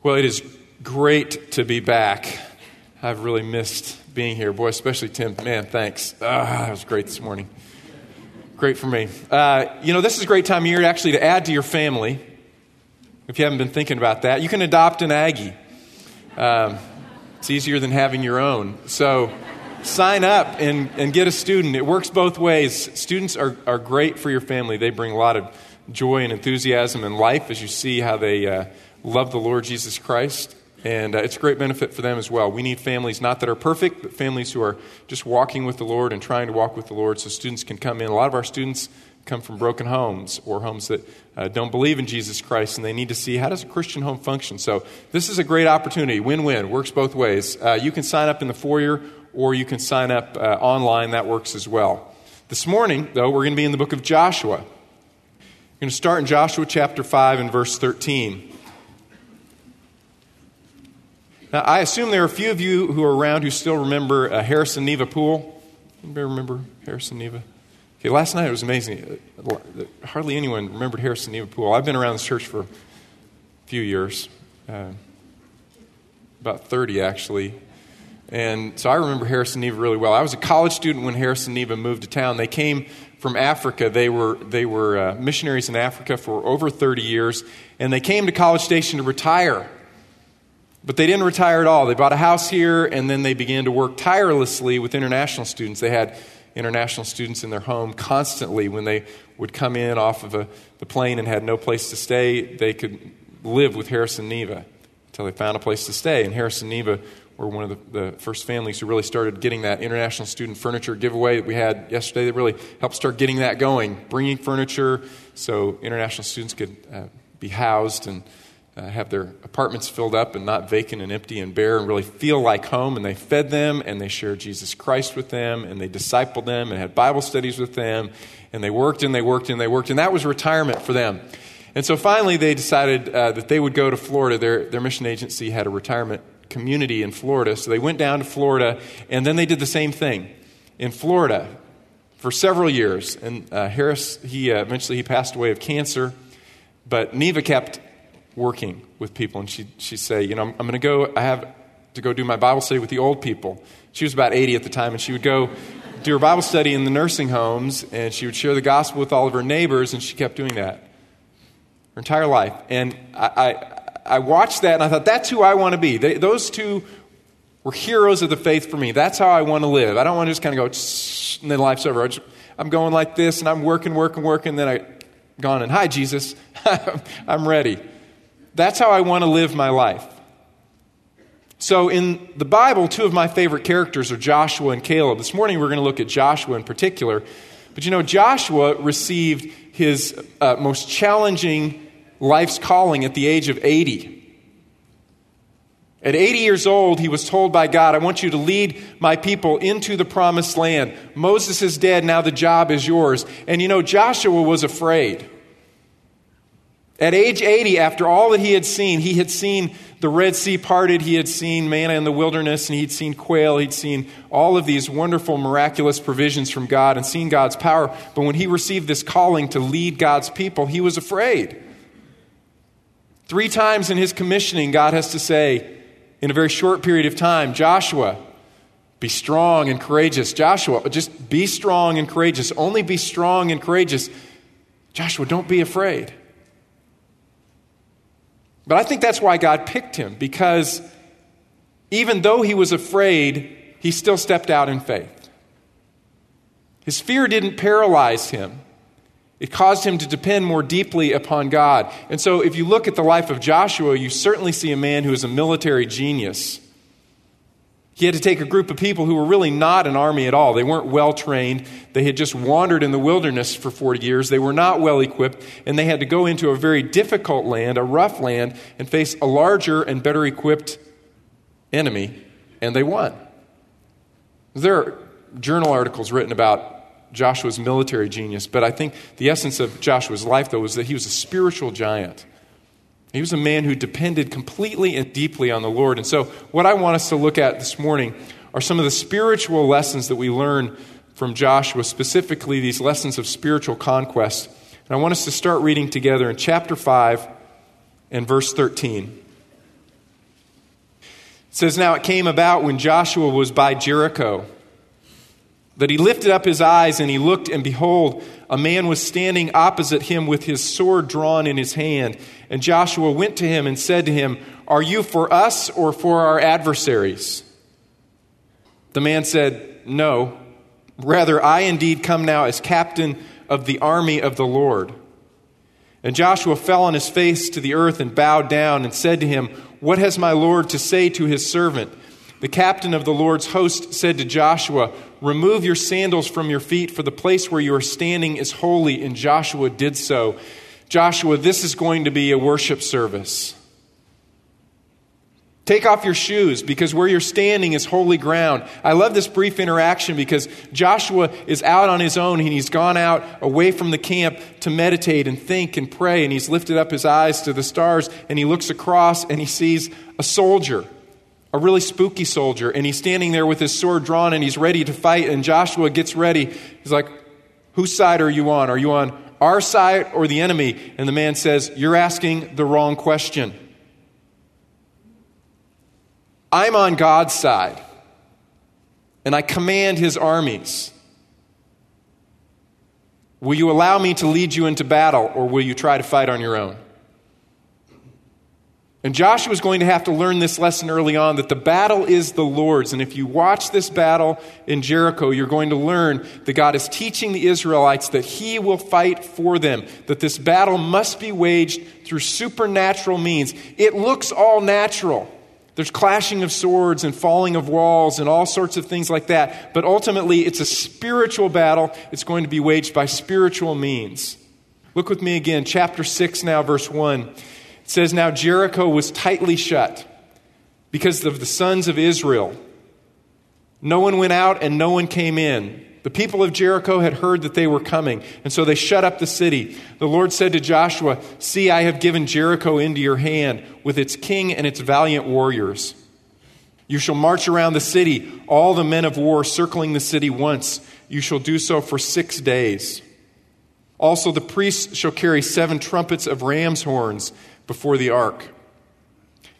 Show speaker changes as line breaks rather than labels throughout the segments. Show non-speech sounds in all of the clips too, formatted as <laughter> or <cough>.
Well, it is great to be back. I've really missed being here. Boy, especially Tim. Man, thanks. Ah, that was great this morning. Great for me. Uh, you know, this is a great time of year actually to add to your family. If you haven't been thinking about that, you can adopt an Aggie. Um, it's easier than having your own. So sign up and, and get a student. It works both ways. Students are, are great for your family. They bring a lot of joy and enthusiasm in life as you see how they. Uh, love the Lord Jesus Christ. And uh, it's a great benefit for them as well. We need families, not that are perfect, but families who are just walking with the Lord and trying to walk with the Lord so students can come in. A lot of our students come from broken homes or homes that uh, don't believe in Jesus Christ, and they need to see how does a Christian home function. So this is a great opportunity. Win-win. Works both ways. Uh, you can sign up in the foyer or you can sign up uh, online. That works as well. This morning, though, we're going to be in the book of Joshua. We're going to start in Joshua chapter 5 and verse 13. Now, I assume there are a few of you who are around who still remember uh, Harris and Neva Pool. Anybody remember Harris and Neva? Okay, last night it was amazing. Uh, hardly anyone remembered Harris and Neva Pool. I've been around this church for a few years, uh, about 30 actually. And so I remember Harris and Neva really well. I was a college student when Harris and Neva moved to town. They came from Africa. They were, they were uh, missionaries in Africa for over 30 years, and they came to College Station to retire. But they didn't retire at all. They bought a house here and then they began to work tirelessly with international students. They had international students in their home constantly when they would come in off of a, the plane and had no place to stay. They could live with Harris and Neva until they found a place to stay. And Harris and Neva were one of the, the, first families who really started getting that international student furniture giveaway that we had yesterday. that really helped start getting that going, bringing furniture so international students could uh, be housed and uh, have their apartments filled up and not vacant and empty and bare and really feel like home. And they fed them and they shared Jesus Christ with them and they discipled them and had Bible studies with them. And they worked and they worked and they worked. And that was retirement for them. And so finally they decided uh, that they would go to Florida. Their, their mission agency had a retirement community in Florida. So they went down to Florida and then they did the same thing in Florida for several years. And uh, Harris, he uh, eventually he passed away of cancer. But Neva kept working with people, and she'd, she'd say, You know, I'm, I'm going to go, I have to go do my Bible study with the old people. She was about 80 at the time, and she would go do her Bible study in the nursing homes, and she would share the gospel with all of her neighbors, and she kept doing that her entire life. And I, I, I watched that, and I thought, That's who I want to be. They, those two were heroes of the faith for me. That's how I want to live. I don't want to just kind of go, and then life's over. I'm going like this, and I'm working, working, working, and then I gone and hi Jesus, <laughs> I'm ready. That's how I want to live my life. So, in the Bible, two of my favorite characters are Joshua and Caleb. This morning, we're going to look at Joshua in particular. But you know, Joshua received his uh, most challenging life's calling at the age of 80. At 80 years old, he was told by God, I want you to lead my people into the promised land. Moses is dead, now the job is yours. And you know, Joshua was afraid. At age 80, after all that he had seen, he had seen the Red Sea parted, he had seen manna in the wilderness, and he'd seen quail, he'd seen all of these wonderful, miraculous provisions from God and seen God's power. But when he received this calling to lead God's people, he was afraid. Three times in his commissioning, God has to say, in a very short period of time, Joshua, be strong and courageous. Joshua, just be strong and courageous. Only be strong and courageous. Joshua, don't be afraid. But I think that's why God picked him, because even though he was afraid, he still stepped out in faith. His fear didn't paralyze him. It caused him to depend more deeply upon God. And so, if you look at the life of Joshua, you certainly see a man who is a military genius. He had to take a group of people who were really not an army at all. They weren't well trained. They had just wandered in the wilderness for 40 years. They were not well equipped, and they had to go into a very difficult land, a rough land, and face a larger and better equipped enemy, and they won. There are journal articles written about Joshua's military genius, but I think the essence of Joshua's life, though, was that he was a spiritual giant. He was a man who depended completely and deeply on the Lord. And so, what I want us to look at this morning are some of the spiritual lessons that we learn from Joshua, specifically these lessons of spiritual conquest. And I want us to start reading together in chapter 5 and verse 13. says, Now it came about when Joshua was by Jericho that he lifted up his eyes and he looked, and behold, a man was standing opposite him with his sword drawn in his hand. And Joshua went to him and said to him, Are you for us or for our adversaries? The man said, No. Rather, I indeed come now as captain of the army of the Lord. And Joshua fell on his face to the earth and bowed down and said to him, What has my Lord to say to his servant? The captain of the Lord's host said to Joshua, Remove your sandals from your feet, for the place where you are standing is holy. And Joshua did so. Joshua, this is going to be a worship service. Take off your shoes because where you're standing is holy ground. I love this brief interaction because Joshua is out on his own and he's gone out away from the camp to meditate and think and pray. And he's lifted up his eyes to the stars and he looks across and he sees a soldier a really spooky soldier, and he's standing there with his sword drawn and he's ready to fight. And Joshua gets ready. He's like, Whose side are you on? Are you on our side or the enemy? And the man says, You're asking the wrong question. I'm on God's side, and I command his armies. Will you allow me to lead you into battle, or will you try to fight on your own? And Joshua is going to have to learn this lesson early on that the battle is the Lord's. And if you watch this battle in Jericho, you're going to learn that God is teaching the Israelites that He will fight for them, that this battle must be waged through supernatural means. It looks all natural. There's clashing of swords and falling of walls and all sorts of things like that. But ultimately, it's a spiritual battle. It's going to be waged by spiritual means. Look with me again, chapter 6 now, verse 1. It says, Now Jericho was tightly shut because of the sons of Israel. No one went out and no one came in. The people of Jericho had heard that they were coming, and so they shut up the city. The Lord said to Joshua, See, I have given Jericho into your hand, with its king and its valiant warriors. You shall march around the city, all the men of war circling the city once. You shall do so for six days. Also, the priests shall carry seven trumpets of ram's horns before the ark.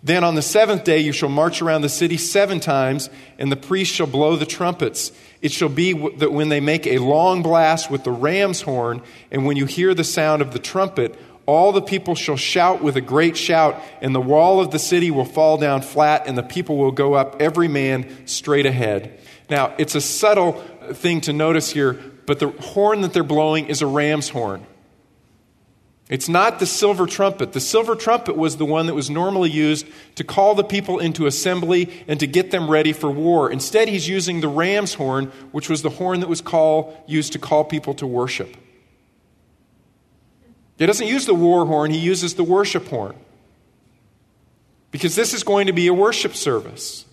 Then on the seventh day you shall march around the city seven times, and the priests shall blow the trumpets. It shall be that when they make a long blast with the ram's horn, and when you hear the sound of the trumpet, all the people shall shout with a great shout, and the wall of the city will fall down flat, and the people will go up every man straight ahead. Now, it's a subtle thing to notice here, but the horn that they're blowing is a ram's horn. It's not the silver trumpet. The silver trumpet was the one that was normally used to call the people into assembly and to get them ready for war. Instead, he's using the ram's horn, which was the horn that was call, used to call people to worship. He doesn't use the war horn, he uses the worship horn. Because this is going to be a worship service.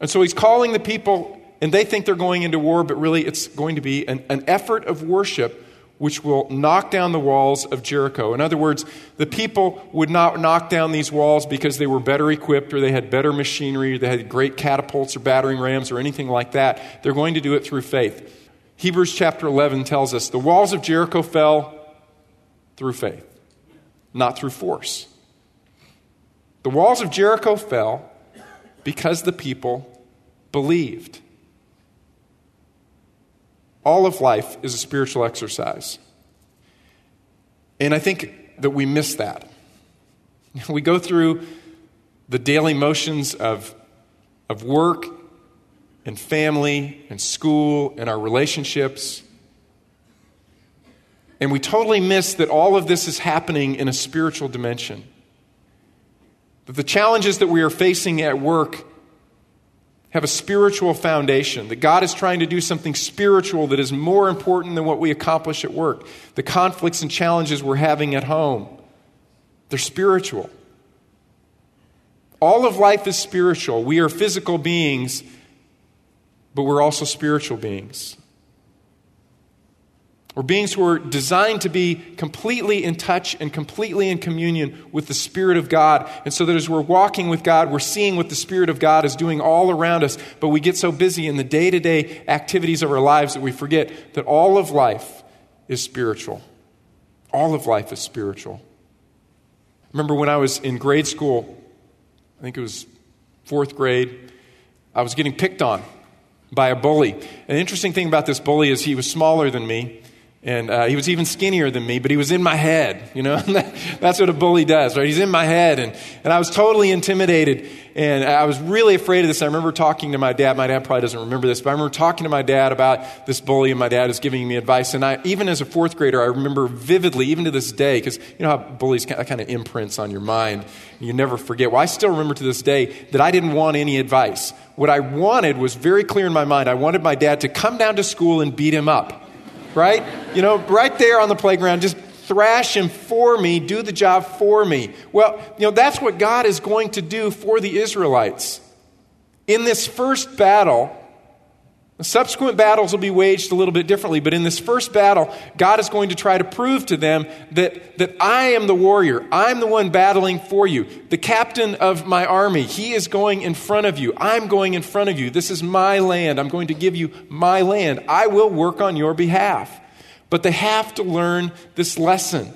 And so he's calling the people, and they think they're going into war, but really it's going to be an, an effort of worship which will knock down the walls of Jericho. In other words, the people would not knock down these walls because they were better equipped or they had better machinery or they had great catapults or battering rams or anything like that. They're going to do it through faith. Hebrews chapter 11 tells us the walls of Jericho fell through faith, not through force. The walls of Jericho fell because the people believed. All of life is a spiritual exercise. And I think that we miss that. <laughs> We go through the daily motions of, of work and family and school and our relationships. And we totally miss that all of this is happening in a spiritual dimension. That the challenges that we are facing at work have a spiritual foundation, that God is trying to do something spiritual that is more important than what we accomplish at work. The conflicts and challenges we're having at home, they're spiritual. All of life is spiritual. We are physical beings, but we're also spiritual beings. We're beings who are designed to be completely in touch and completely in communion with the Spirit of God. And so that as we're walking with God, we're seeing what the Spirit of God is doing all around us. But we get so busy in the day to day activities of our lives that we forget that all of life is spiritual. All of life is spiritual. remember when I was in grade school, I think it was fourth grade. I was getting picked on by a bully. An interesting thing about this bully is he was smaller than me. And uh, he was even skinnier than me, but he was in my head. You know, <laughs> that's what a bully does, right? He's in my head. And, and I was totally intimidated. And I was really afraid of this. I remember talking to my dad. My dad probably doesn't remember this, but I remember talking to my dad about this bully, and my dad is giving me advice. And I, even as a fourth grader, I remember vividly, even to this day, because you know how bullies kind of imprints on your mind. You never forget. Well, I still remember to this day that I didn't want any advice. What I wanted was very clear in my mind. I wanted my dad to come down to school and beat him up right? You know, right there on the playground, just thrash him for me, do the job for me. Well, you know, that's what God is going to do for the Israelites. In this first battle, subsequent battles will be waged a little bit differently, but in this first battle, God is going to try to prove to them that, that I am the warrior. I'm the one battling for you. The captain of my army, he is going in front of you. I'm going in front of you. This is my land. I'm going to give you my land. I will work on your behalf. But they have to learn this lesson.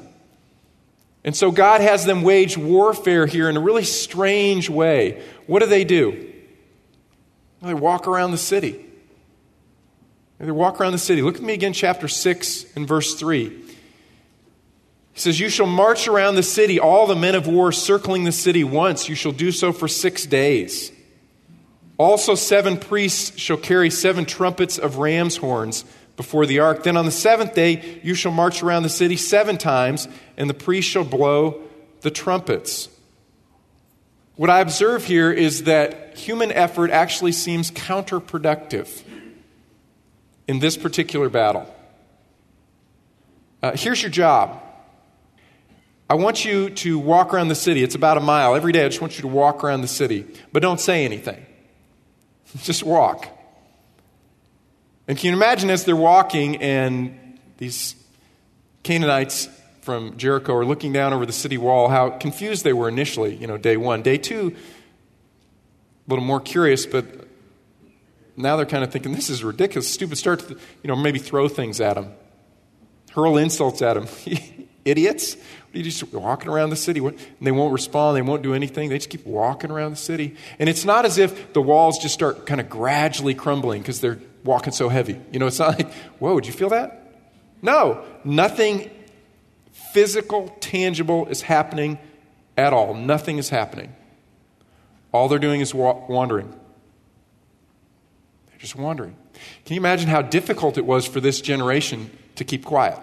And so God has them wage warfare here in a really strange way. What do they do? They walk around the city. They walk around the city. Look at me again, chapter 6 and verse 3. He says, You shall march around the city, all the men of war circling the city once. You shall do so for six days. Also, seven priests shall carry seven trumpets of ram's horns before the ark. Then on the seventh day, you shall march around the city seven times, and the priests shall blow the trumpets. What I observe here is that human effort actually seems counterproductive in this particular battle. Uh, here's your job. I want you to walk around the city. It's about a mile. Every day, I just want you to walk around the city. But don't say anything. <laughs> Just walk. And can you imagine as they're walking and these Canaanites from Jericho are looking down over the city wall, how confused they were initially, you know, day one. Day two, a little more curious, but now they're kind of thinking, this is ridiculous, stupid. Start to, you know, maybe throw things at them, hurl insults at them. <laughs> Idiots. You just walking around the city? And they won't respond. They won't do anything. They just keep walking around the city. And it's not as if the walls just start kind of gradually crumbling because they're walking so heavy. You know, it's not like, whoa, did you feel that? No, nothing physical, tangible is happening at all. Nothing is happening. All they're doing is wa- wandering just wondering. Can you imagine how difficult it was for this generation to keep quiet?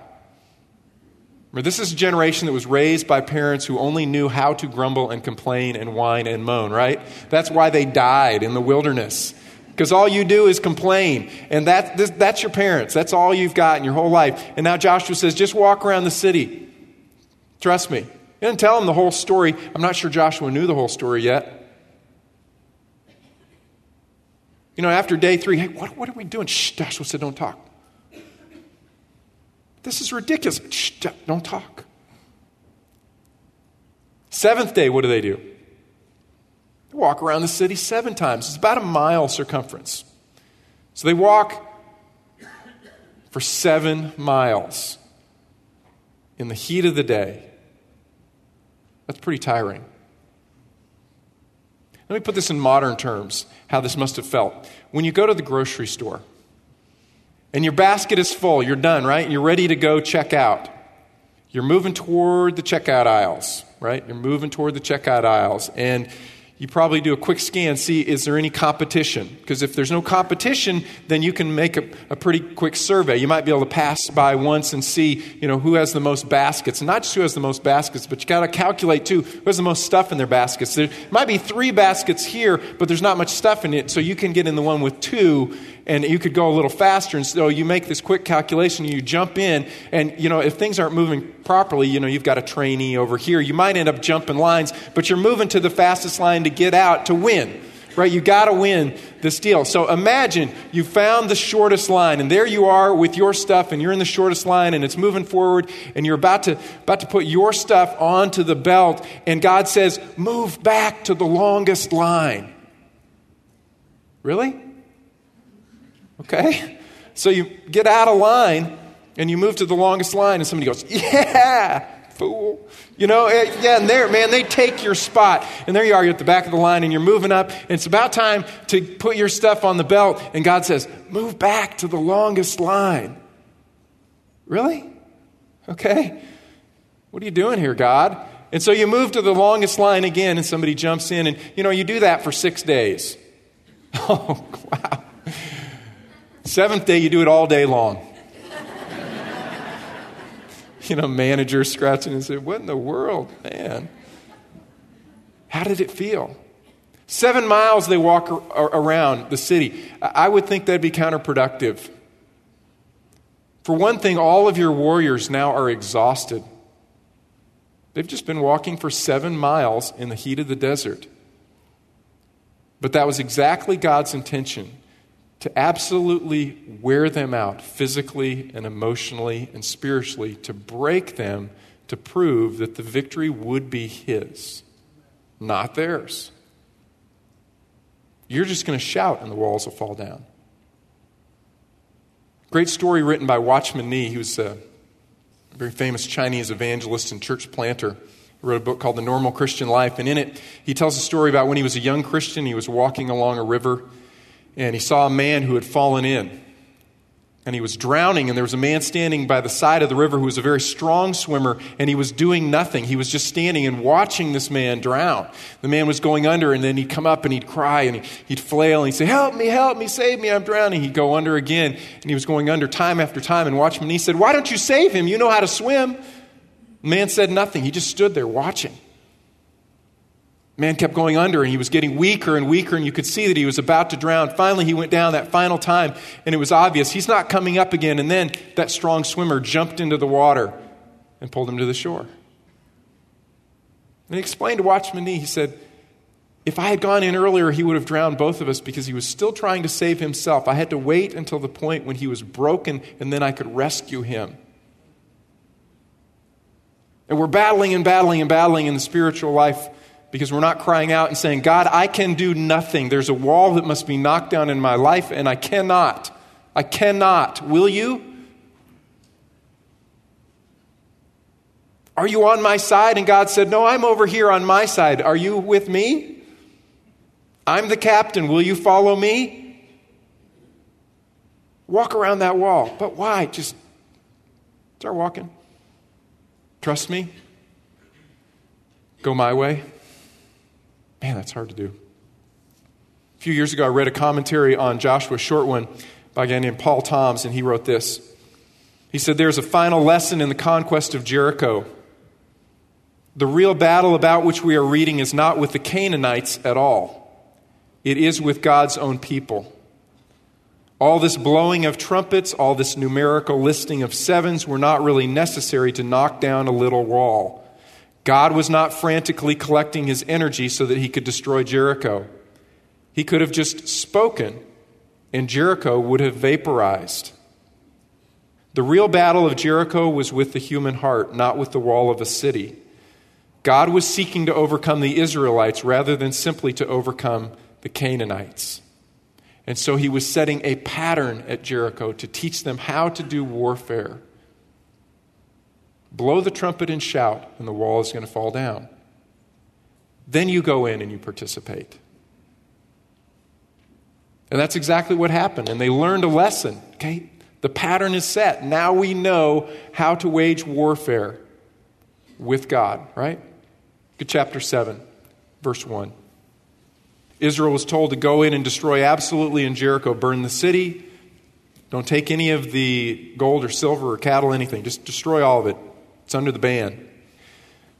Remember, this is a generation that was raised by parents who only knew how to grumble and complain and whine and moan, right? That's why they died in the wilderness. Because all you do is complain. And that, this, that's your parents. That's all you've got in your whole life. And now Joshua says, just walk around the city. Trust me. He didn't tell them the whole story. I'm not sure Joshua knew the whole story yet. You know, after day three, hey, what, what are we doing? Shh, Joshua said, don't talk. This is ridiculous. Shh, don't talk. Seventh day, what do they do? They walk around the city seven times. It's about a mile circumference. So they walk for seven miles in the heat of the day. That's pretty tiring. Let me put this in modern terms, how this must have felt. When you go to the grocery store and your basket is full, you're done, right? You're ready to go check out. You're moving toward the checkout aisles, right? You're moving toward the checkout aisles. And you probably do a quick scan, see is there any competition? Because if there's no competition, then you can make a, a, pretty quick survey. You might be able to pass by once and see, you know, who has the most baskets. Not just who has the most baskets, but you got to calculate too who has the most stuff in their baskets. There might be three baskets here, but there's not much stuff in it, so you can get in the one with two and you could go a little faster. And so you make this quick calculation, you jump in, and you know, if things aren't moving properly, you know, you've got a trainee over here. You might end up jumping lines, but you're moving to the fastest line to get out to win. Right? You got to win this deal. So imagine you found the shortest line, and there you are with your stuff, and you're in the shortest line, and it's moving forward, and you're about to, about to put your stuff onto the belt, and God says, Move back to the longest line. Really? Okay? So you get out of line and you move to the longest line, and somebody goes, <laughs> Yeah, fool. You know, eh, yeah, and there, man, they take your spot. And there you are, you're at the back of the line and you're moving up. And it's about time to put your stuff on the belt. And God says, move back to the longest line. Really? Okay. What are you doing here, God? And so you move to the longest line again and somebody jumps in. And, you know, you do that for six days. <laughs> Oh, wow. Seventh day, you do it all day long you know, manager scratching and said, What in the world, man? How did it feel? Seven miles they walk around the city. I would think that'd be counterproductive. For one thing, all of your warriors now are exhausted. They've just been walking for seven miles in the heat of the desert. But that was exactly God's intention to absolutely wear them out physically and emotionally and spiritually, to break them, to prove that the victory would be His, not theirs. You're just going to shout and the walls will fall down. Great story written by Watchman Nee. Was a very famous Chinese evangelist and church planter. He wrote a book called The Normal Christian Life, and in it, he tells a story about when he was a young Christian. He was walking along a river and he saw a man who had fallen in. And he was drowning, and there was a man standing by the side of the river who was a very strong swimmer, and he was doing nothing. He was just standing and watching this man drown. The man was going under, and then he'd come up and he'd cry and he'd flail and he'd say, Help me, help me, save me, I'm drowning. He'd go under again, and he was going under time after time. And watch him. And he said, Why don't you save him? You know how to swim. The man said nothing. He just stood there watching man kept going under and he was getting weaker and weaker and you could see that he was about to drown. Finally he went down that final time and it was obvious he's not coming up again. And then that strong swimmer jumped into the water and pulled him to the shore. And he explained to watchman nee he said if i had gone in earlier he would have drowned both of us because he was still trying to save himself. I had to wait until the point when he was broken and then i could rescue him. And we're battling and battling and battling in the spiritual life because we're not crying out and saying, God, I can do nothing. There's a wall that must be knocked down in my life, and I cannot. I cannot. Will you? Are you on my side? And God said, No, I'm over here on my side. Are you with me? I'm the captain. Will you follow me? Walk around that wall. But why? Just start walking. Trust me. Go my way. Man, that's hard to do. A few years ago, I read a commentary on Joshua Short One by a guy named Paul Toms, and he wrote this. He said, There's a final lesson in the conquest of Jericho. The real battle about which we are reading is not with the Canaanites at all, it is with God's own people. All this blowing of trumpets, all this numerical listing of sevens were not really necessary to knock down a little wall. God was not frantically collecting his energy so that he could destroy Jericho. He could have just spoken, and Jericho would have vaporized. The real battle of Jericho was with the human heart, not with the wall of a city. God was seeking to overcome the Israelites rather than simply to overcome the Canaanites. And so he was setting a pattern at Jericho to teach them how to do warfare. Blow the trumpet and shout, and the wall is going to fall down. Then you go in and you participate. And that's exactly what happened. And they learned a lesson. Okay? The pattern is set. Now we know how to wage warfare with God, right? Good chapter 7, verse 1. Israel was told to go in and destroy absolutely in Jericho, burn the city. Don't take any of the gold or silver or cattle, anything. Just destroy all of it. It's under the ban.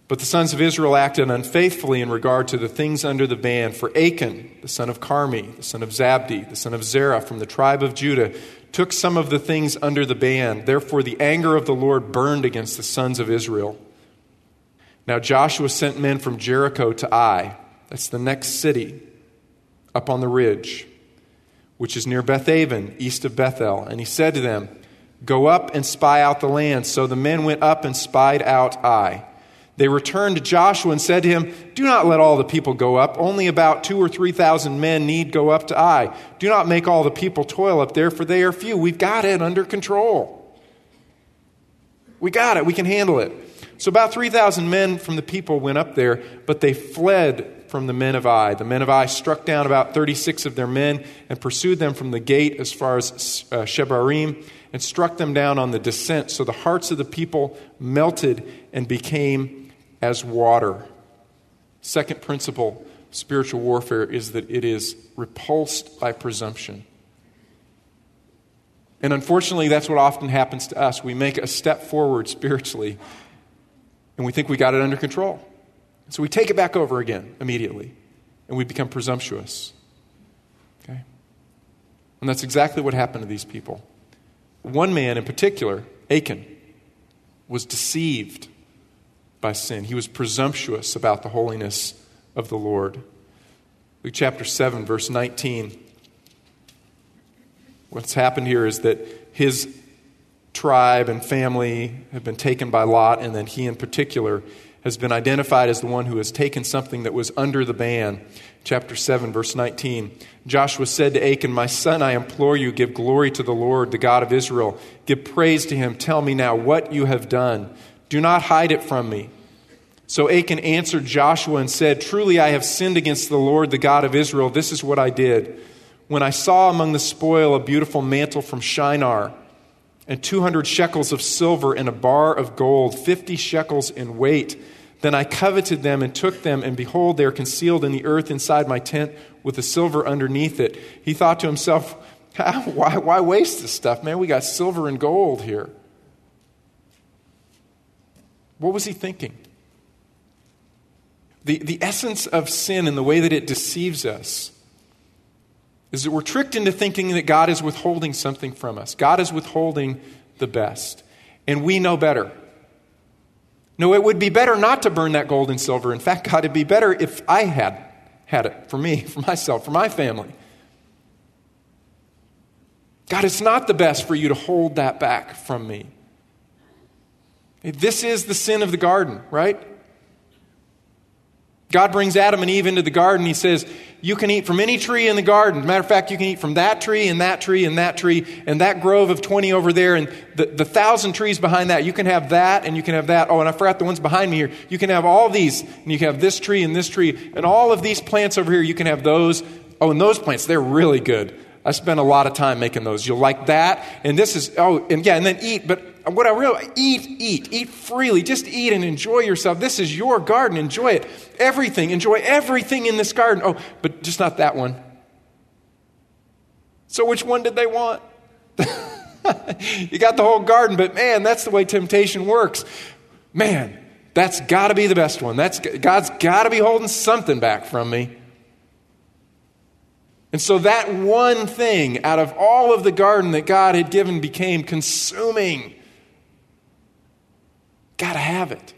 But the sons of Israel acted unfaithfully in regard to the things under the ban. For Achan, the son of Carmi, the son of Zabdi, the son of Zerah from the tribe of Judah, took some of the things under the ban. Therefore, the anger of the Lord burned against the sons of Israel. Now, Joshua sent men from Jericho to Ai, that's the next city, up on the ridge, which is near Bethaven, east of Bethel. And he said to them, Go up and spy out the land. So the men went up and spied out Ai. They returned to Joshua and said to him, Do not let all the people go up. Only about two or three thousand men need go up to Ai. Do not make all the people toil up there, for they are few. We've got it under control. We got it. We can handle it. So about 3,000 men from the people went up there, but they fled from the men of Ai. The men of Ai struck down about 36 of their men and pursued them from the gate as far as uh, Shebarim and struck them down on the descent. So the hearts of the people melted and became as water. Second principle spiritual warfare is that it is repulsed by presumption. And unfortunately, that's what often happens to us. We make a step forward spiritually, and we think we got it under control. So we take it back over again immediately, and we become presumptuous. Okay? And that's exactly what happened to these people. One man in particular, Achan, was deceived by sin. He was presumptuous about the holiness of the Lord. Luke chapter 7, verse 19. What's happened here is that his tribe and family have been taken by Lot, and then he in particular has been identified as the one who has taken something that was under the ban. Chapter 7, verse 19. Joshua said to Achan, My son, I implore you, give glory to the Lord, the God of Israel. Give praise to him. Tell me now what you have done. Do not hide it from me. So Achan answered Joshua and said, Truly I have sinned against the Lord, the God of Israel. This is what I did. When I saw among the spoil a beautiful mantle from Shinar, and 200 shekels of silver and a bar of gold, 50 shekels in weight, then I coveted them and took them, and behold, they are concealed in the earth inside my tent with the silver underneath it. He thought to himself, <laughs> why, why waste this stuff, man? We got silver and gold here. What was he thinking? The, the essence of sin and the way that it deceives us is that we're tricked into thinking that God is withholding something from us. God is withholding the best. And we know better. No, it would be better not to burn that gold and silver. In fact, <laughs> God, it'd be better if I had had it for me, <laughs> for myself, for my family. God, it's not the best for you to hold that back from me. This is the sin of the garden, right? God brings Adam and Eve into the garden. He says, You can eat from any tree in the garden. matter of fact, you can eat from that tree and that tree and that tree and that grove of 20 over there and the, the thousand trees behind that. You can have that and you can have that. Oh, and I forgot the ones behind me here. You can have all these and you can have this tree and this tree and all of these plants over here. You can have those. Oh, and those plants, they're really good. I spent a lot of time making those. You'll like that. And this is, oh, and yeah, and then eat. But what I really, eat, eat, eat freely. Just eat and enjoy yourself. This is your garden. Enjoy it. Everything. Enjoy everything in this garden. Oh, but just not that one. So which one did they want? <laughs> you got the whole garden, but man, that's the way temptation works. Man, that's got to be the best one. That's, God's got to be holding something back from me. And so that one thing out of all of the garden that God had given became consuming. Got to have it.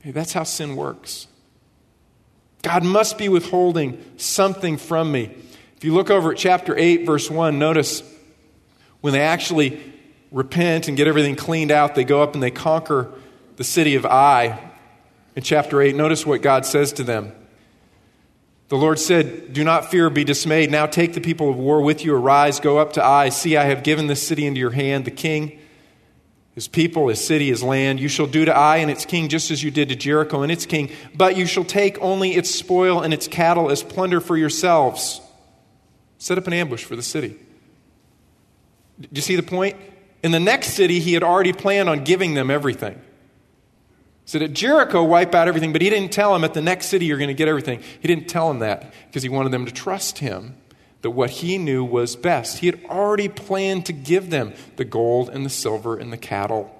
Hey, that's how sin works. God must be withholding something from me. If you look over at chapter 8, verse 1, notice when they actually repent and get everything cleaned out, they go up and they conquer the city of Ai. In chapter 8, notice what God says to them. The Lord said, Do not fear, be dismayed. Now take the people of war with you. Arise, go up to Ai. See, I have given this city into your hand, the king, his people, his city, his land. You shall do to Ai and its king just as you did to Jericho and its king, but you shall take only its spoil and its cattle as plunder for yourselves. Set up an ambush for the city. Do you see the point? In the next city, he had already planned on giving them everything He said at Jericho, wipe out everything, but he didn't tell them at the next city you're going to get everything. He didn't tell them that because he wanted them to trust him that what he knew was best. He had already planned to give them the gold and the silver and the cattle.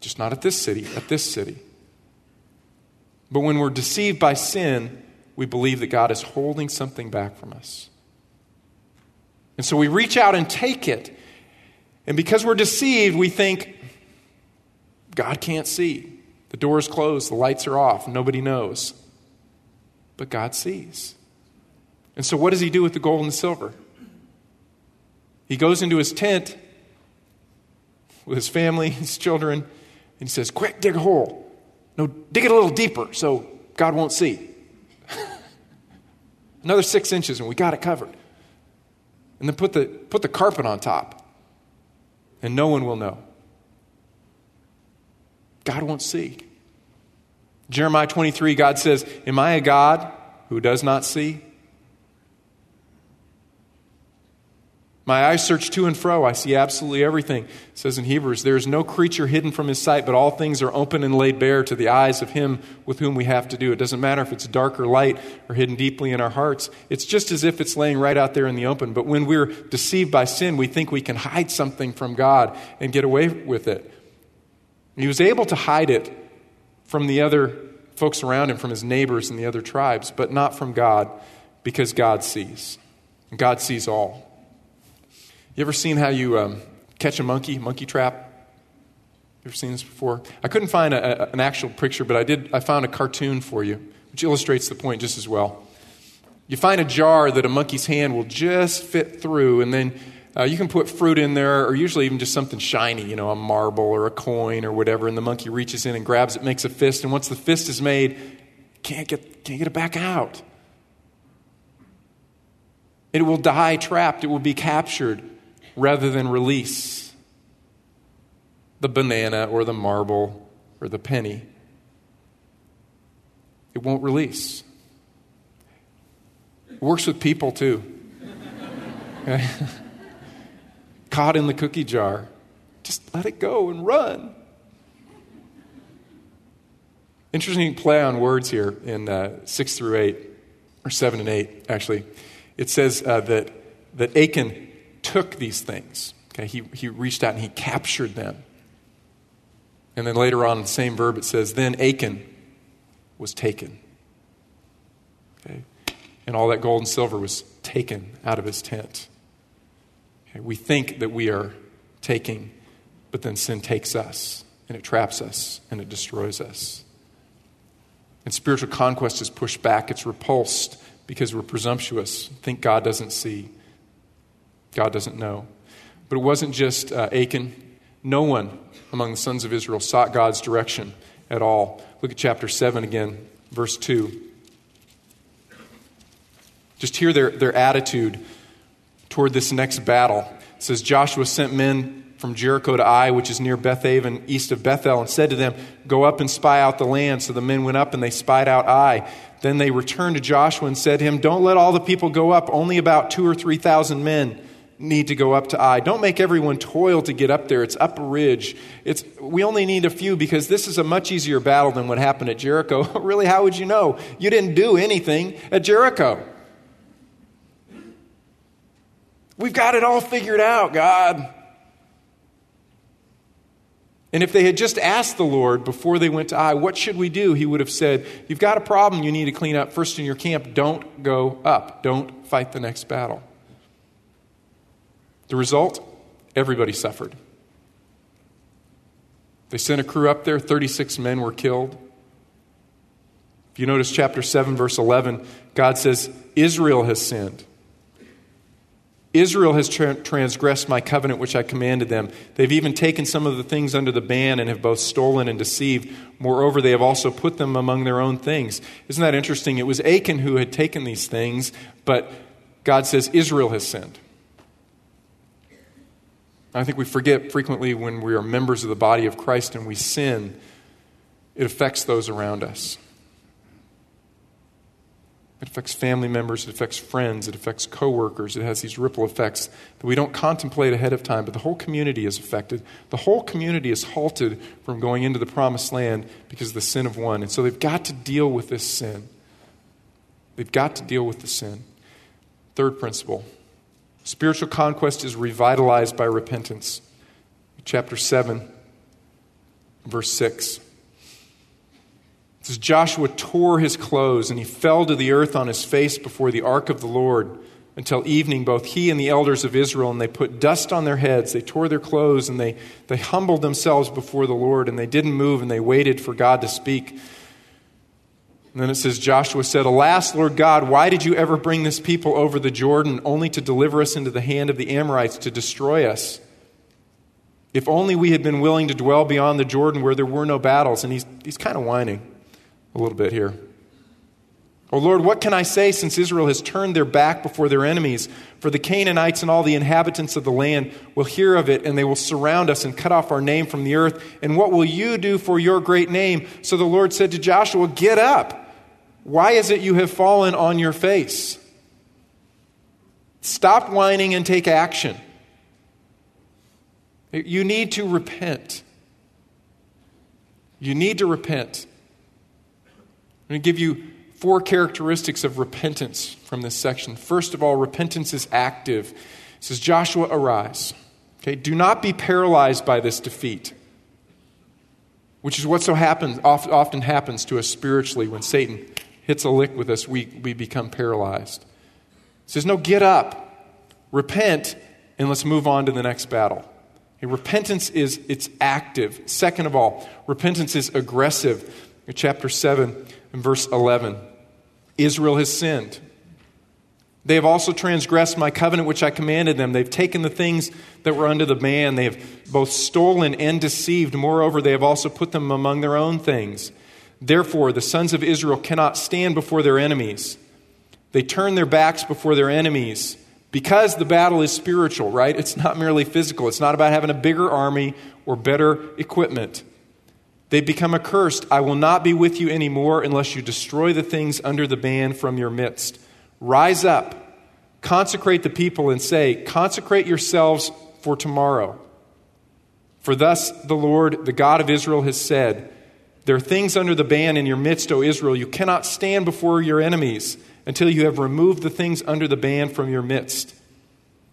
Just not at this city, at this city. But when we're deceived by sin, we believe that God is holding something back from us. And so we reach out and take it. And because we're deceived, we think, God can't see. The door is closed, the lights are off, nobody knows. But God sees. And so, what does he do with the gold and the silver? He goes into his tent with his family, <laughs> his children, and he says, Quick, dig a hole. No, dig it a little deeper so God won't see. <laughs> Another six inches, and we got it covered. And then put the, put the carpet on top, and no one will know. God won't see. Jeremiah 23, God says, Am I a God who does not see? My eyes search to and fro. I see absolutely everything. It says in Hebrews, there is no creature hidden from his sight, but all things are open and laid bare to the eyes of him with whom we have to do. It doesn't matter if it's dark or light or hidden deeply in our hearts. It's just as if it's laying right out there in the open. But when we're deceived by sin, we think we can hide something from God and get away with it. He was able to hide it from the other folks around him, from his neighbors and the other tribes, but not from God because God sees. God sees all. You ever seen how you um, catch a monkey, monkey trap? You ever seen this before? I couldn't find a, a, an actual picture, but I did. I found a cartoon for you, which illustrates the point just as well. You find a jar that a monkey's hand will just fit through, and then uh, you can put fruit in there, or usually even just something shiny, you know, a marble or a coin or whatever, and the monkey reaches in and grabs it, makes a fist, and once the fist is made, can't get, can't get it back out. It will die trapped, it will be captured rather than release the banana or the marble or the penny. It won't release. It works with people too. <laughs> Caught in the cookie jar. Just let it go and run. Interesting play on words here in uh, 6 through 8, or 7 and 8, actually. It says uh, that, that Achan took these things. Okay, he, he reached out and he captured them. And then later on the same verb, it says, Then Achan was taken. Okay? And all that gold and silver was taken out of his tent. Okay? We think that we are taking, but then sin takes us, and it traps us, and it destroys us. And spiritual conquest is pushed back, it's repulsed because we're presumptuous, think God doesn't see. God doesn't know. But it wasn't just uh, Achan. No one among the sons of Israel sought God's direction at all. Look at chapter 7 again, verse 2. Just hear their, their attitude toward this next battle. It says Joshua sent men from Jericho to Ai, which is near Bethaven, east of Bethel, and said to them, Go up and spy out the land. So the men went up and they spied out Ai. Then they returned to Joshua and said to him, Don't let all the people go up, only about two or three thousand men need to go up to Ai. Don't make everyone toil to get up there. It's up a ridge. It's, we only need a few because this is a much easier battle than what happened at Jericho. <laughs> really, how would you know? You didn't do anything at Jericho. We've got it all figured out, God. And if they had just asked the Lord before they went to Ai, what should we do? He would have said, You've got a problem you need to clean up first in your camp. Don't go up. Don't fight the next battle. The result? Everybody suffered. They sent a crew up there, 36 men were killed. If you notice chapter 7, verse 11, God says, Israel has sinned. Israel has tra- transgressed my covenant which I commanded them. They've even taken some of the things under the ban and have both stolen and deceived. Moreover, they have also put them among their own things. Isn't that interesting? It was Achan who had taken these things, but God says Israel has sinned. I think we forget frequently when we are members of the body of Christ and we sin, it affects those around us. It affects family members, it affects friends, it affects coworkers. It has these ripple effects that we don't contemplate ahead of time, but the whole community is affected. The whole community is halted from going into the promised land because of the sin of one. And so they've got to deal with this sin. They've got to deal with the sin. Third principle Spiritual conquest is revitalized by repentance. Chapter 7, verse 6. It says, Joshua tore his clothes and he fell to the earth on his face before the ark of the Lord until evening, both he and the elders of Israel, and they put dust on their heads. They tore their clothes and they, they humbled themselves before the Lord, and they didn't move and they waited for God to speak. And then it says, Joshua said, Alas, Lord God, why did you ever bring this people over the Jordan only to deliver us into the hand of the Amorites to destroy us? If only we had been willing to dwell beyond the Jordan where there were no battles. And he's, he's kind of whining a little bit here. Oh Lord, what can I say since Israel has turned their back before their enemies? For the Canaanites and all the inhabitants of the land will hear of it, and they will surround us and cut off our name from the earth. And what will you do for your great name? So the Lord said to Joshua, Get up. Why is it you have fallen on your face? Stop whining and take action. You need to repent. You need to repent. I'm going to give you four characteristics of repentance from this section. First of all, repentance is active. It says, Joshua, arise. Okay, do not be paralyzed by this defeat, which is what so happens, often happens to us spiritually when Satan hits a lick with us, we, we become paralyzed. It says, no, get up, repent, and let's move on to the next battle. Repentance is it's active. Second of all, repentance is aggressive. In chapter 7 and verse 11. Israel has sinned. They have also transgressed my covenant which I commanded them. They've taken the things that were under the ban. They have both stolen and deceived. Moreover, they have also put them among their own things. Therefore, the sons of Israel cannot stand before their enemies. They turn their backs before their enemies because the battle is spiritual, right? It's not merely physical. It's not about having a bigger army or better equipment. They become accursed. I will not be with you anymore unless you destroy the things under the ban from your midst. Rise up, consecrate the people, and say, Consecrate yourselves for tomorrow. For thus the Lord, the God of Israel, has said, There are things under the ban in your midst, O Israel. You cannot stand before your enemies until you have removed the things under the ban from your midst.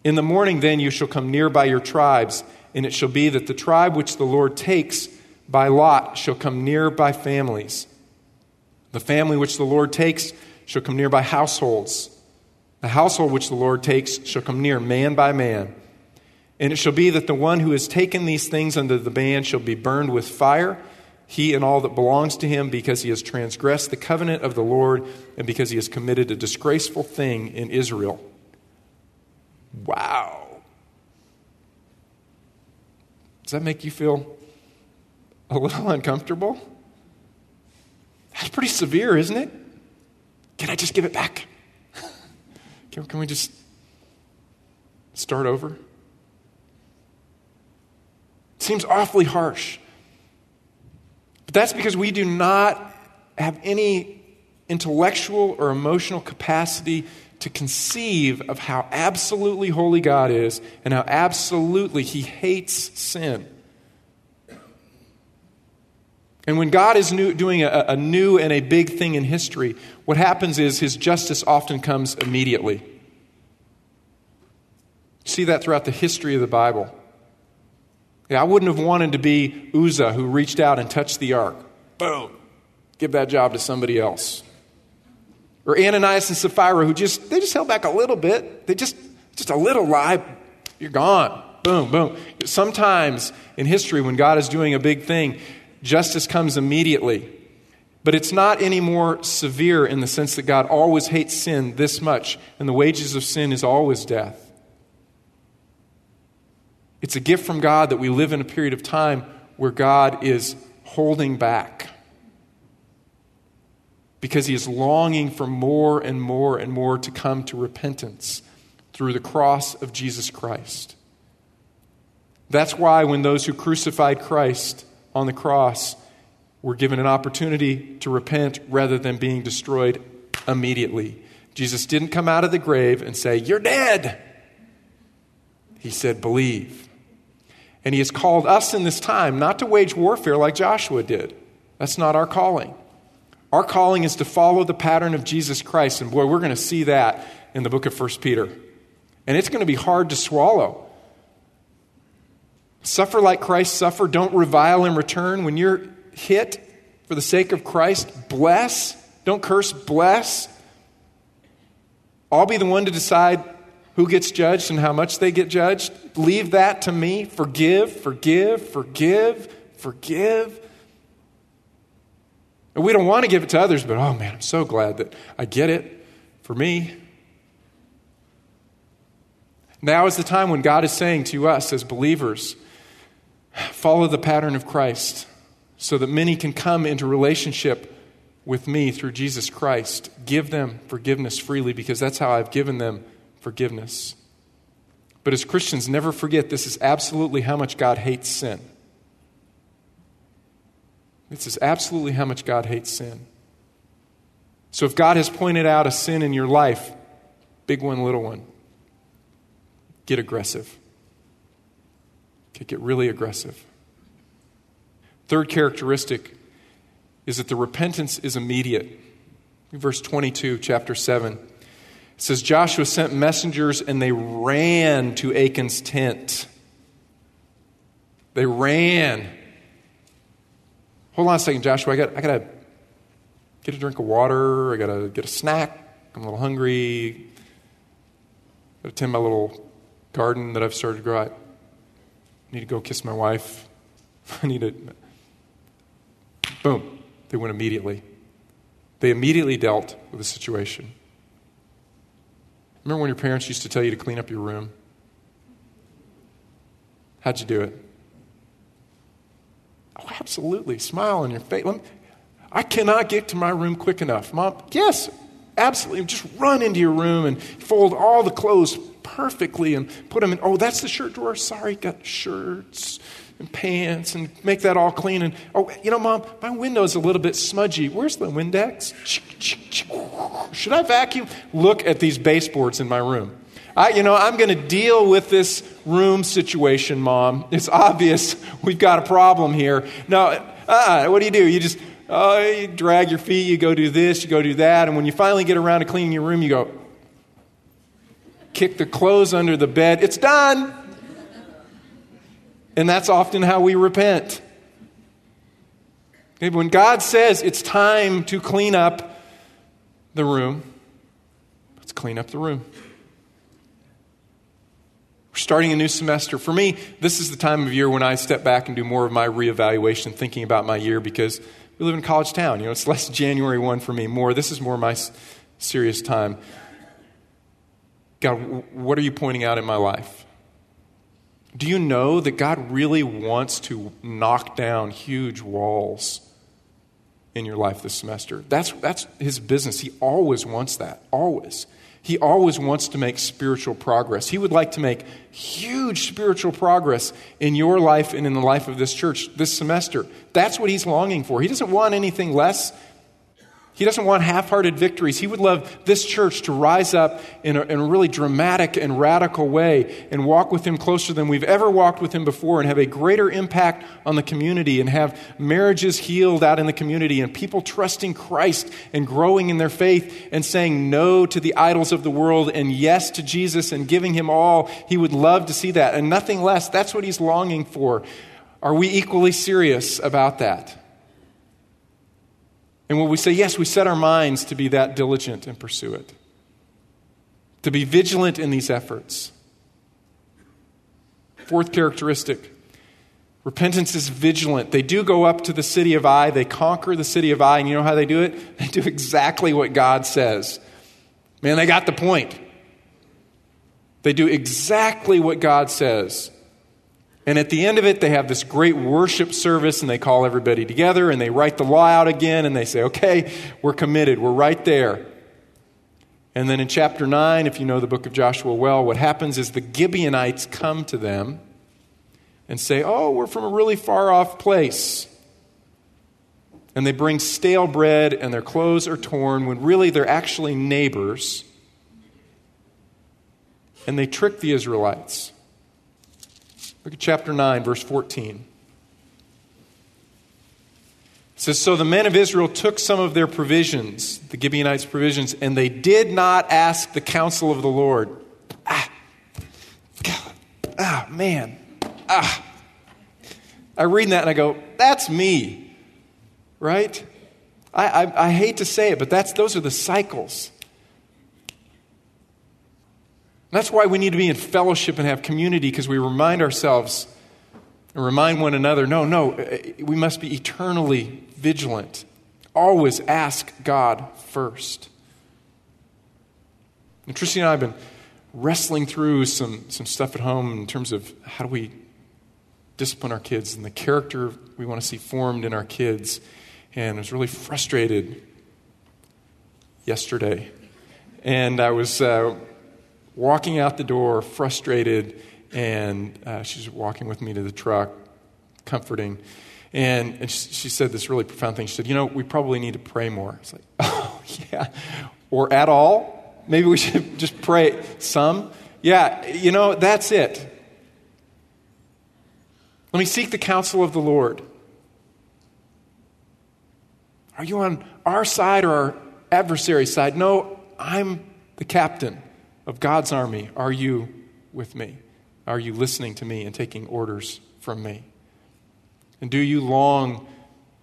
In the morning, then, you shall come near by your tribes, and it shall be that the tribe which the Lord takes by lot shall come near by families. The family which the Lord takes shall come near by households. The household which the Lord takes shall come near man by man. And it shall be that the one who has taken these things under the ban shall be burned with fire, he and all that belongs to him, because he has transgressed the covenant of the Lord and because he has committed a disgraceful thing in Israel. Wow. Does that make you feel a little <laughs> uncomfortable? That's pretty severe, isn't it? Can I just give it back? <laughs> Can, can we just start over? seems awfully harsh. But that's because we do not have any intellectual or emotional capacity to conceive of how absolutely holy God is and how absolutely He hates sin. And when God is new, doing a, a new and a big thing in history, what happens is his justice often comes immediately. See that throughout the history of the Bible. Yeah, I wouldn't have wanted to be Uzzah who reached out and touched the ark. Boom. Give that job to somebody else. Or Ananias and Sapphira who just they just held back a little bit. They just just a little lie, you're gone. Boom, boom. Sometimes in history when God is doing a big thing, justice comes immediately. But it's not any more severe in the sense that God always hates sin this much, and the wages of sin is always death. It's a gift from God that we live in a period of time where God is holding back because he is longing for more and more and more to come to repentance through the cross of Jesus Christ. That's why when those who crucified Christ on the cross were given an opportunity to repent rather than being destroyed immediately. Jesus didn't come out of the grave and say, You're dead. He said, Believe. And he has called us in this time not to wage warfare like Joshua did. That's not our calling. Our calling is to follow the pattern of Jesus Christ. And boy, we're going to see that in the book of 1 Peter. And it's going to be hard to swallow. Suffer like Christ suffered. Don't revile in return. When you're hit for the sake of Christ, bless. Don't curse, bless. I'll be the one to decide who gets judged and how much they get judged. Leave that to me. Forgive, forgive, forgive, forgive. And we don't want to give it to others, but oh man, I'm so glad that I get it for me. Now is the time when God is saying to us as believers, Follow the pattern of Christ so that many can come into relationship with me through Jesus Christ. Give them forgiveness freely because that's how I've given them forgiveness. But as Christians, never forget this is absolutely how much God hates sin. This is absolutely how much God hates sin. So if God has pointed out a sin in your life, big one, little one, get aggressive. Okay, get really aggressive. Third characteristic is that the repentance is immediate. Verse 22, chapter 7. It says, Joshua sent messengers and they ran to Achan's tent. They ran. Hold on a second, Joshua. I got, I got to get a drink of water. I got to get a snack. I'm a little hungry. I Got to tend my little garden that I've started to grow. I need to go kiss my wife. <laughs> I need to. Boom. They went immediately. They immediately dealt with the situation. Remember when your parents used to tell you to clean up your room? How'd you do it? Oh, absolutely. Smile on your face. I cannot get to my room quick enough. Mom, yes, absolutely. Just run into your room and fold all the clothes perfectly and put them in. Oh, that's the shirt drawer. Sorry, got shirts and pants and make that all clean. And oh, you know, mom, my window's a little bit smudgy. Where's the Windex? Should I vacuum? Look at these baseboards in my room. I, you know, I'm going to deal with this room situation, mom. It's obvious <laughs> we've got a problem here. No, uh-uh, what do you do? You just oh, you drag your feet, you go do this, you go do that, and when you finally get around to cleaning your room, you go, kick the clothes under the bed. It's done. And that's often how we repent. When God says it's time to clean up the room, let's clean up the room. We're starting a new semester. For me, this is the time of year when I step back and do more of my reevaluation, thinking about my year because we live in college town. You know, it's <laughs> less January 1 for me, more. This is more my serious time. God, what are you pointing out in my life? Do you know that God really wants to knock down huge walls in your life this semester? That's, that's his business. He always wants that, always. He always wants to make spiritual progress. He would like to make huge spiritual progress in your life and in the life of this church this semester. That's what he's longing for. He doesn't want anything less he doesn't want half hearted victories. He would love this church to rise up in a, in a, really dramatic and radical way and walk with Him closer than we've ever walked with Him before and have a greater impact on the community and have marriages healed out in the community and people trusting Christ and growing in their faith and saying no to the idols of the world and yes to Jesus and giving Him all. He would love to see that and nothing less. That's what He's longing for. Are we equally serious about that? And when we say yes, we set our minds to be that diligent and pursue it, to be vigilant in these efforts. Fourth characteristic repentance is vigilant. They do go up to the city of Ai, they conquer the city of Ai, and you know how they do it? <laughs> They do exactly what God says. Man, they got the point. They do exactly what God says. And at the end of it, they have this great worship service and they call everybody together and they write the law out again and they say, okay, we're committed, we're right there. And then in chapter 9, if you know the book of Joshua well, what happens is the Gibeonites come to them and say, oh, we're from a really far off place. And they bring stale bread and their clothes are torn when really they're actually neighbors. And they trick the Israelites. Look at chapter 9, verse 14. It says, So the men of Israel took some of their provisions, the Gibeonites' provisions, and they did not ask the counsel of the Lord. Ah, God, ah, man, ah. I read that and I go, that's me, right? I, I, I hate to say it, but that's, those are the cycles. That's why we need to be in fellowship and have community because we remind ourselves and remind one another no, no, uh, we must be eternally vigilant. Always ask God first. And Tracy and I have been wrestling through some, some stuff at home in terms of how do we discipline our kids and the character we want to see formed in our kids. And I was really frustrated yesterday. And I was uh, walking out the door, frustrated, and uh, she's walking with me to the truck, comforting. And, and she, she, said this really profound thing. She said, You know, we probably need to pray more. It's like, <laughs> Oh, yeah. Or at all. Maybe we should <laughs> just pray some. Yeah, you know, that's it. Let me seek the counsel of the Lord. Are you on our side or our adversary's side? No, I'm the captain of God's army. Are you with me? Are you listening to me and taking orders from me? And do you long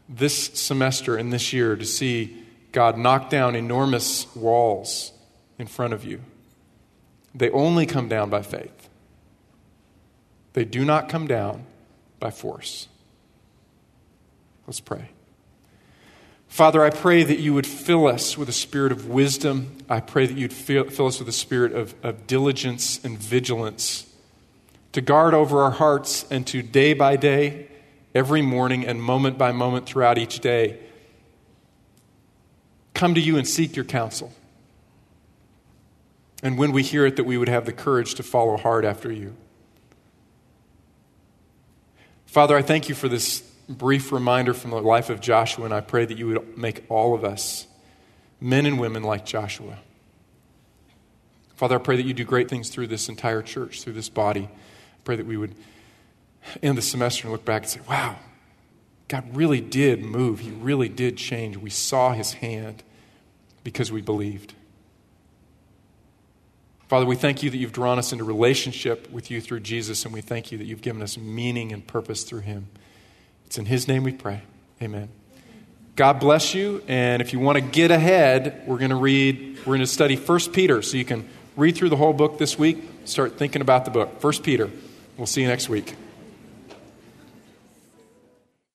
this semester and this year to see God knock down enormous walls in front of you? They only come down by faith, they do not come down by force. Let's pray. Father, I pray that you would fill us with a spirit of wisdom. I pray that you'd fill, us with a spirit of, of diligence and vigilance to guard over our hearts and to day by day, every morning and moment by moment throughout each day, come to you and seek your counsel. And when we hear it, that we would have the courage to follow hard after you. Father, I thank you for this brief reminder from the life of Joshua, and I pray that you would make all of us men and women like Joshua. Father, I pray that you do great things through this entire church, through this body. I pray that we would end the semester and look back and say, wow, God really did move. He really did change. We saw his hand because we believed. Father, we thank you that you've drawn us into relationship with you through Jesus, and we thank you that you've given us meaning and purpose through him. It's in his name we pray. Amen. God bless you. And if you want to get ahead, we're going to read, we're going to study 1 Peter. So you can read through the whole book this week, start thinking about the book. 1 Peter. We'll see you next week.